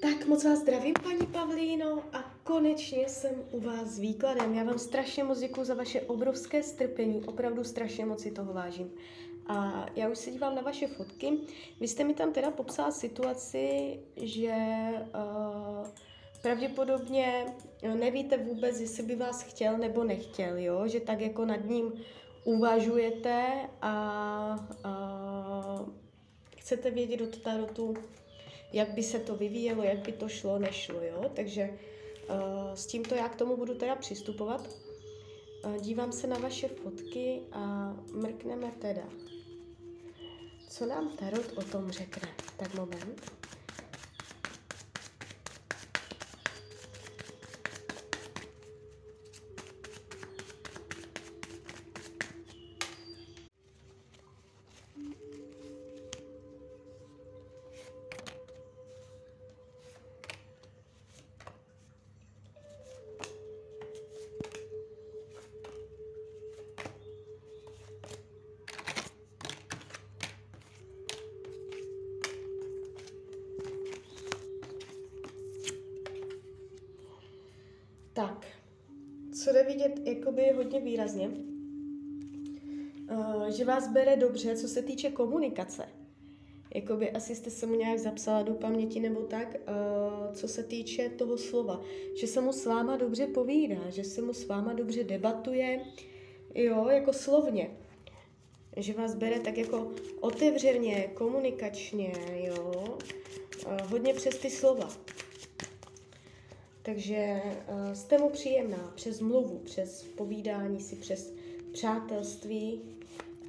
Tak moc vás zdravím, paní Pavlíno, a konečně jsem u vás s výkladem. Já vám strašně moc děkuji za vaše obrovské strpení, opravdu strašně moc si toho vážím. A já už se dívám na vaše fotky. Vy jste mi tam teda popsala situaci, že uh, pravděpodobně nevíte vůbec, jestli by vás chtěl nebo nechtěl, jo? že tak jako nad ním uvažujete a uh, chcete vědět od tarotu, jak by se to vyvíjelo, jak by to šlo, nešlo, jo? Takže uh, s tímto já k tomu budu teda přistupovat. Uh, dívám se na vaše fotky a mrkneme teda. Co nám Tarot o tom řekne? Tak moment. Tak, co jde vidět jakoby hodně výrazně, uh, že vás bere dobře, co se týče komunikace. Jakoby asi jste se mu nějak zapsala do paměti nebo tak, uh, co se týče toho slova. Že se mu s váma dobře povídá, že se mu s váma dobře debatuje, jo, jako slovně. Že vás bere tak jako otevřeně, komunikačně, jo, uh, hodně přes ty slova. Takže uh, jste mu příjemná přes mluvu, přes povídání si, přes přátelství.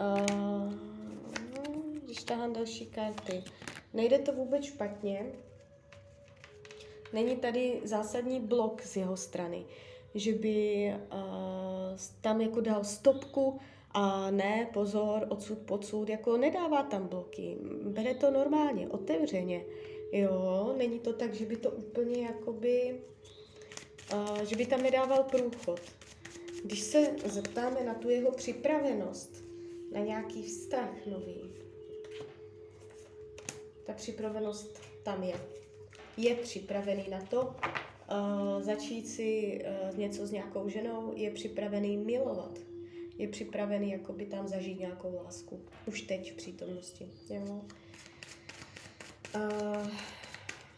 Uh, když tahám další karty. Nejde to vůbec špatně. Není tady zásadní blok z jeho strany, že by uh, tam jako dal stopku a ne, pozor, odsud, podsud, jako nedává tam bloky. Bere to normálně, otevřeně. Jo, není to tak, že by to úplně jakoby že by tam nedával průchod. Když se zeptáme na tu jeho připravenost, na nějaký vztah nový, ta připravenost tam je. Je připravený na to uh, začít si uh, něco s nějakou ženou, je připravený milovat, je připravený jakoby tam zažít nějakou lásku. Už teď v přítomnosti. Jo? Uh,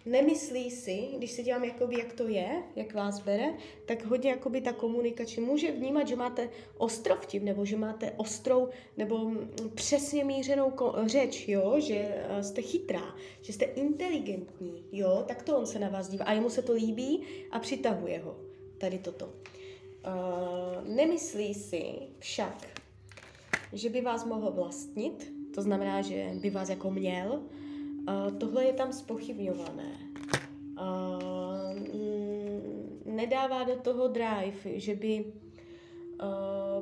nemyslí si, když se dělám, jakoby, jak to je, jak vás bere, tak hodně jakoby ta komunikace může vnímat, že máte ostrov tím, nebo že máte ostrou, nebo přesně mířenou řeč, jo, že eh, jste chytrá, že jste inteligentní, jo, tak to on se na vás dívá a jemu se to líbí a přitahuje ho, tady toto. Uh, nemyslí si však, že by vás mohl vlastnit, to znamená, že by vás jako měl, tohle je tam spochybňované. Uh, nedává do toho drive, že by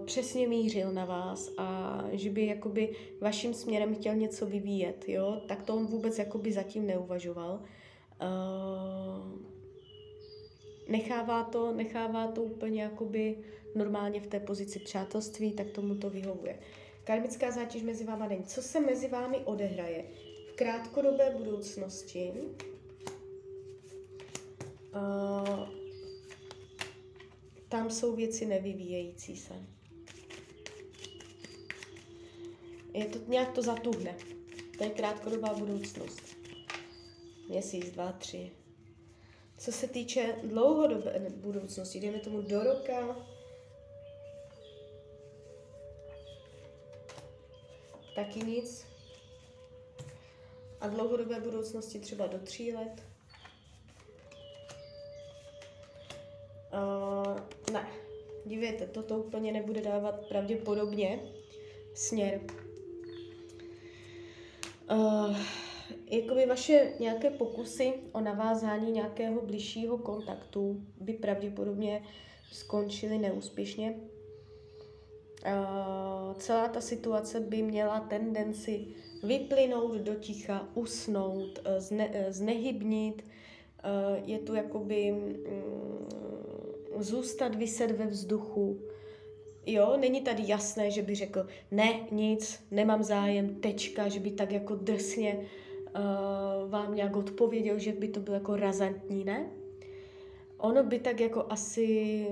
přesně mířil na vás a že by jakoby vaším směrem chtěl něco vyvíjet, jo? tak to on vůbec jakoby zatím neuvažoval. Nechává to, nechává to úplně jakoby normálně v té pozici přátelství, tak tomu to vyhovuje. Karmická zátěž mezi váma není. Co se mezi vámi odehraje? Krátkodobé budoucnosti uh, tam jsou věci nevyvíjející se. Je to, nějak to zatuhne. To je krátkodobá budoucnost. Měsíc, dva, tři. Co se týče dlouhodobé budoucnosti, jdeme tomu do roka, taky nic a dlouhodobé budoucnosti třeba do tří let? Uh, ne, dívejte, toto úplně nebude dávat pravděpodobně směr. Uh, jakoby vaše nějaké pokusy o navázání nějakého bližšího kontaktu by pravděpodobně skončily neúspěšně. Uh, celá ta situace by měla tendenci vyplynout do ticha, usnout, eh, zne, eh, znehybnit. Eh, je tu jakoby mm, zůstat vyset ve vzduchu. Jo, není tady jasné, že by řekl, ne, nic, nemám zájem, tečka, že by tak jako drsně uh, vám nějak odpověděl, že by to bylo jako razantní, ne? Ono by tak jako asi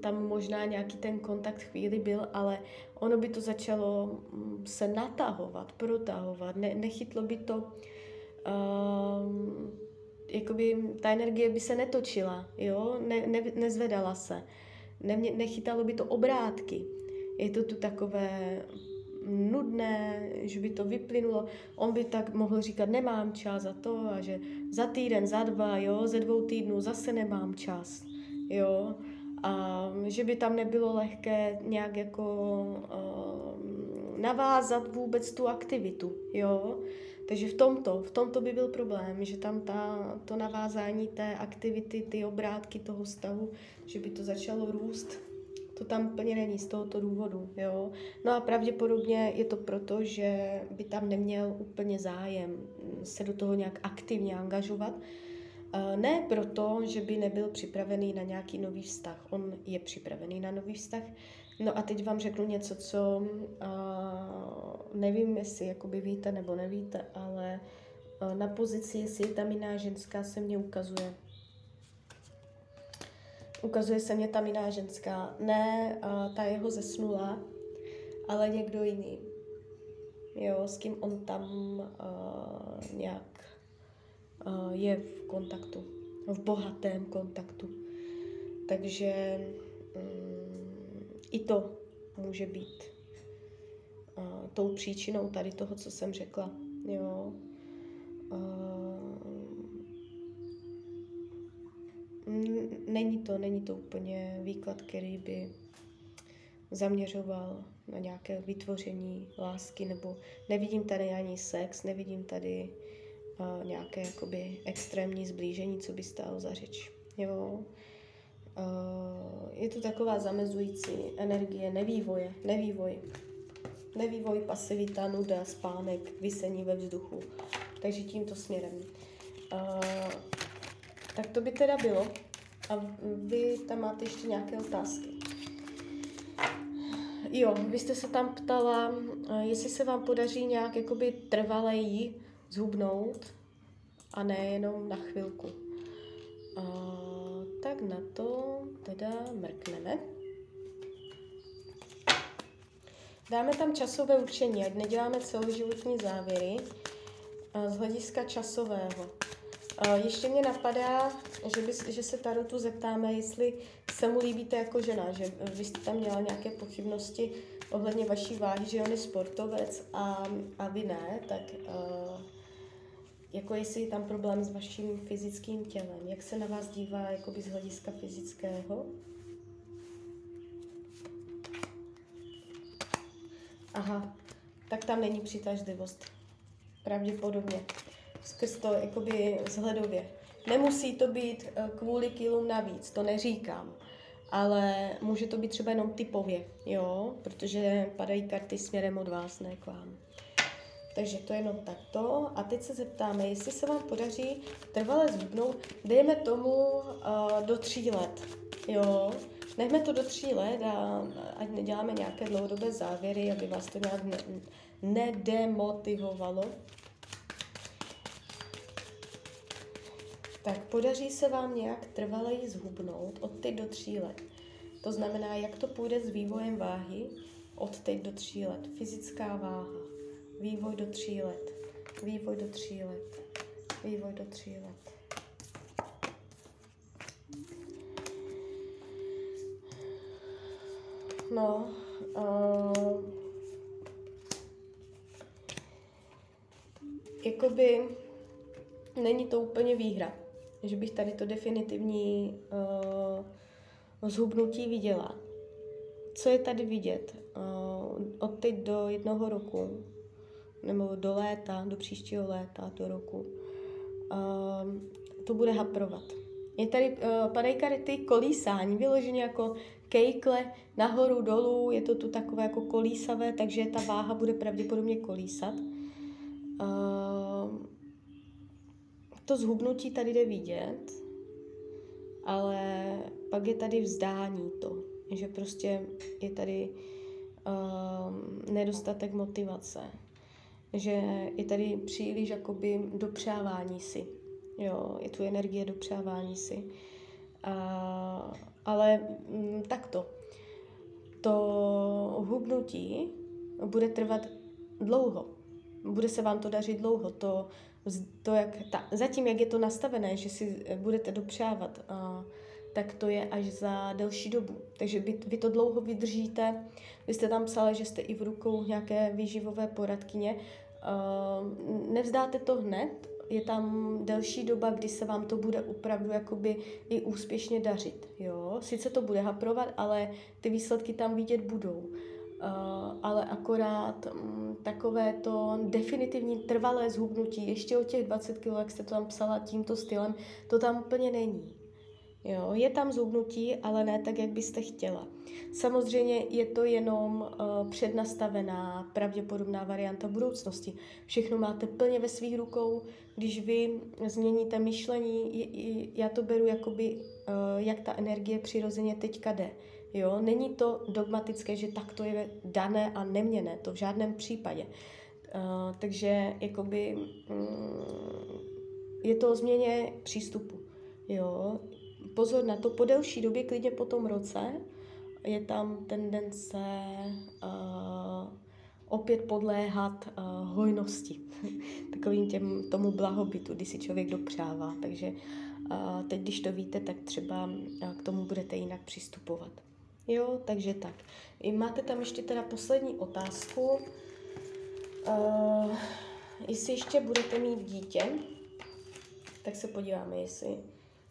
tam možná nějaký ten kontakt chvíli byl, ale ono by to začalo mm, se natahovat, protahovat, ne, nechytlo by to, uh, jakoby ta energie by se netočila, jo, ne, ne, nezvedala se, ne, nechytalo by to obrátky. Je to tu takové nudné, že by to vyplynulo. On by tak mohl říkat, nemám čas za to a že za týden, za dva, jo, ze dvou týdnů zase nemám čas, jo. A že by tam nebylo lehké nějak jako uh, navázat vůbec tu aktivitu, jo. Takže v tomto, v tomto by byl problém, že tam ta, to navázání té aktivity, ty obrátky toho stavu, že by to začalo růst to tam plně není z tohoto důvodu. Jo? No a pravděpodobně je to proto, že by tam neměl úplně zájem se do toho nějak aktivně angažovat. Ne proto, že by nebyl připravený na nějaký nový vztah. On je připravený na nový vztah. No a teď vám řeknu něco, co nevím, jestli jakoby víte nebo nevíte, ale na pozici, jestli je tam jiná ženská, se mně ukazuje ukazuje se mě tam jiná ženská. Ne ta jeho zesnula, ale někdo jiný. Jo, s kým on tam uh, nějak je v kontaktu, v bohatém kontaktu. Takže um, i to může být tou příčinou tady toho, co jsem řekla. Jo. Není to, není to úplně výklad, který by zaměřoval na nějaké vytvoření lásky, nebo nevidím tady ani sex, nevidím tady nějaké jakoby extrémní zblížení, co by stálo za řeč. Jo? Je to taková zamezující energie nevývoje, nevývoj. Nevývoj, pasivita, nuda, spánek, vysení ve vzduchu. Takže tímto směrem. Tak to by teda bylo. A vy tam máte ještě nějaké otázky. Jo, vy jste se tam ptala, jestli se vám podaří nějak jakoby trvaleji zhubnout a ne jenom na chvilku. A, tak na to teda mrkneme. Dáme tam časové určení, ať neděláme celoživotní závěry z hlediska časového. Ještě mě napadá, že, bys, že se Tarotu zeptáme, jestli se mu líbíte jako žena, že vy jste tam měla nějaké pochybnosti ohledně vaší váhy, že on je sportovec a, a vy ne, tak uh, jako jestli je tam problém s vaším fyzickým tělem, jak se na vás dívá jakoby z hlediska fyzického? Aha, tak tam není přitažlivost. Pravděpodobně skrz to jakoby vzhledově. Nemusí to být eh, kvůli kilům navíc, to neříkám, ale může to být třeba jenom typově, jo, protože padají karty směrem od vás, ne k vám. Takže to je jenom takto. A teď se zeptáme, jestli se vám podaří trvale zhubnout, dejme tomu uh, do tří let. Jo, nechme to do tří let a ať neděláme nějaké dlouhodobé závěry, aby vás to nějak ne, nedemotivovalo. Tak podaří se vám nějak trvaleji zhubnout od teď do tří let. To znamená, jak to půjde s vývojem váhy od teď do tří let. Fyzická váha, vývoj do tří let, vývoj do tří let, vývoj do tří let. No, uh, jakoby není to úplně výhra že bych tady to definitivní uh, zhubnutí viděla. Co je tady vidět? Uh, od teď do jednoho roku, nebo do léta, do příštího léta, do roku, uh, to bude haprovat. Je tady, uh, padají karty kolísání, vyloženě jako kejkle nahoru, dolů, je to tu takové jako kolísavé, takže ta váha bude pravděpodobně kolísat. Uh, to zhubnutí tady jde vidět, ale pak je tady vzdání to, že prostě je tady uh, nedostatek motivace. že je tady příliš jakoby dopřávání si. Jo, je tu energie dopřávání si. A, ale m, mm, takto. To hubnutí bude trvat dlouho. Bude se vám to dařit dlouho. To, to jak ta, zatím, jak je to nastavené, že si budete dopřávat, a, tak to je až za delší dobu. Takže vy, vy to dlouho vydržíte. Vy jste tam psala, že jste i v rukou nějaké výživové poradkyně. Uh, nevzdáte to hned, je tam delší doba, kdy se vám to bude opravdu jakoby i úspěšně dařit. Jo? Sice to bude haprovat, ale ty výsledky tam vidět budou. Uh, ale akorát um, takové to definitivní trvalé zhubnutí, ještě o těch 20 kg, jak jste to tam psala tímto stylem, to tam úplně není. Jo, je tam zubnutí, ale ne tak, jak byste chtěla. Samozřejmě je to jenom uh, přednastavená, pravděpodobná varianta budoucnosti. Všechno máte plně ve svých rukou. Když vy změníte myšlení, já to beru jakoby, uh, jak ta energie přirozeně teďka jde. Jo? Není to dogmatické, že tak to je dané a neměné, to v žádném případě. Uh, takže jakoby, um, je to o změně přístupu. Jo? pozor na to, po delší době, klidně po tom roce, je tam tendence uh, opět podléhat uh, hojnosti, takovým těm, tomu blahobytu, kdy si člověk dopřává. Takže uh, teď, když to víte, tak třeba uh, k tomu budete jinak přistupovat. Jo, takže tak. I máte tam ještě teda poslední otázku. Uh, jestli ještě budete mít dítě, tak se podíváme, jestli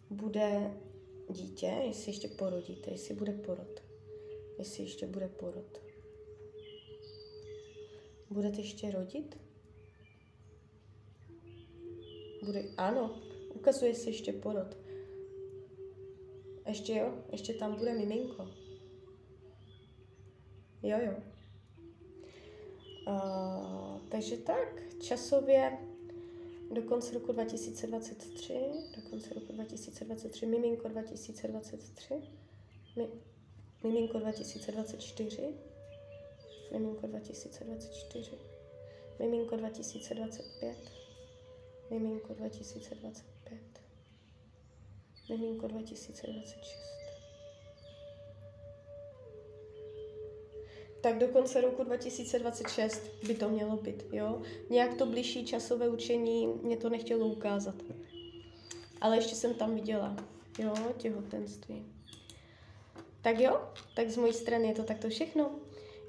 bude dítě, jestli ještě porodíte, jestli bude porod. Jestli ještě bude porod. Budete ještě rodit? Bude, ano, ukazuje se ještě porod. Ještě jo, ještě tam bude miminko. Jo, jo. Uh, takže tak, časově do konce roku 2023, do konce roku 2023, miminko 2023, mi, miminko 2024, miminko 2024, miminko 2025, miminko 2025, miminko 2026. tak do konce roku 2026 by to mělo být, jo. Nějak to blížší časové učení mě to nechtělo ukázat. Ale ještě jsem tam viděla, jo, těhotenství. Tak jo, tak z mojí strany je to takto všechno.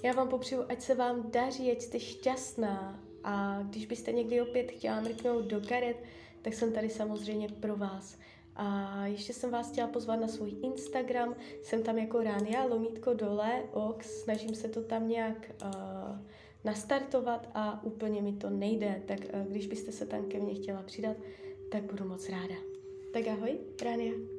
Já vám popřeju, ať se vám daří, ať jste šťastná a když byste někdy opět chtěla mrknout do karet, tak jsem tady samozřejmě pro vás. A ještě jsem vás chtěla pozvat na svůj Instagram, jsem tam jako Rania, lomítko dole, ox, snažím se to tam nějak uh, nastartovat a úplně mi to nejde, tak uh, když byste se tam ke mně chtěla přidat, tak budu moc ráda. Tak ahoj, Rania.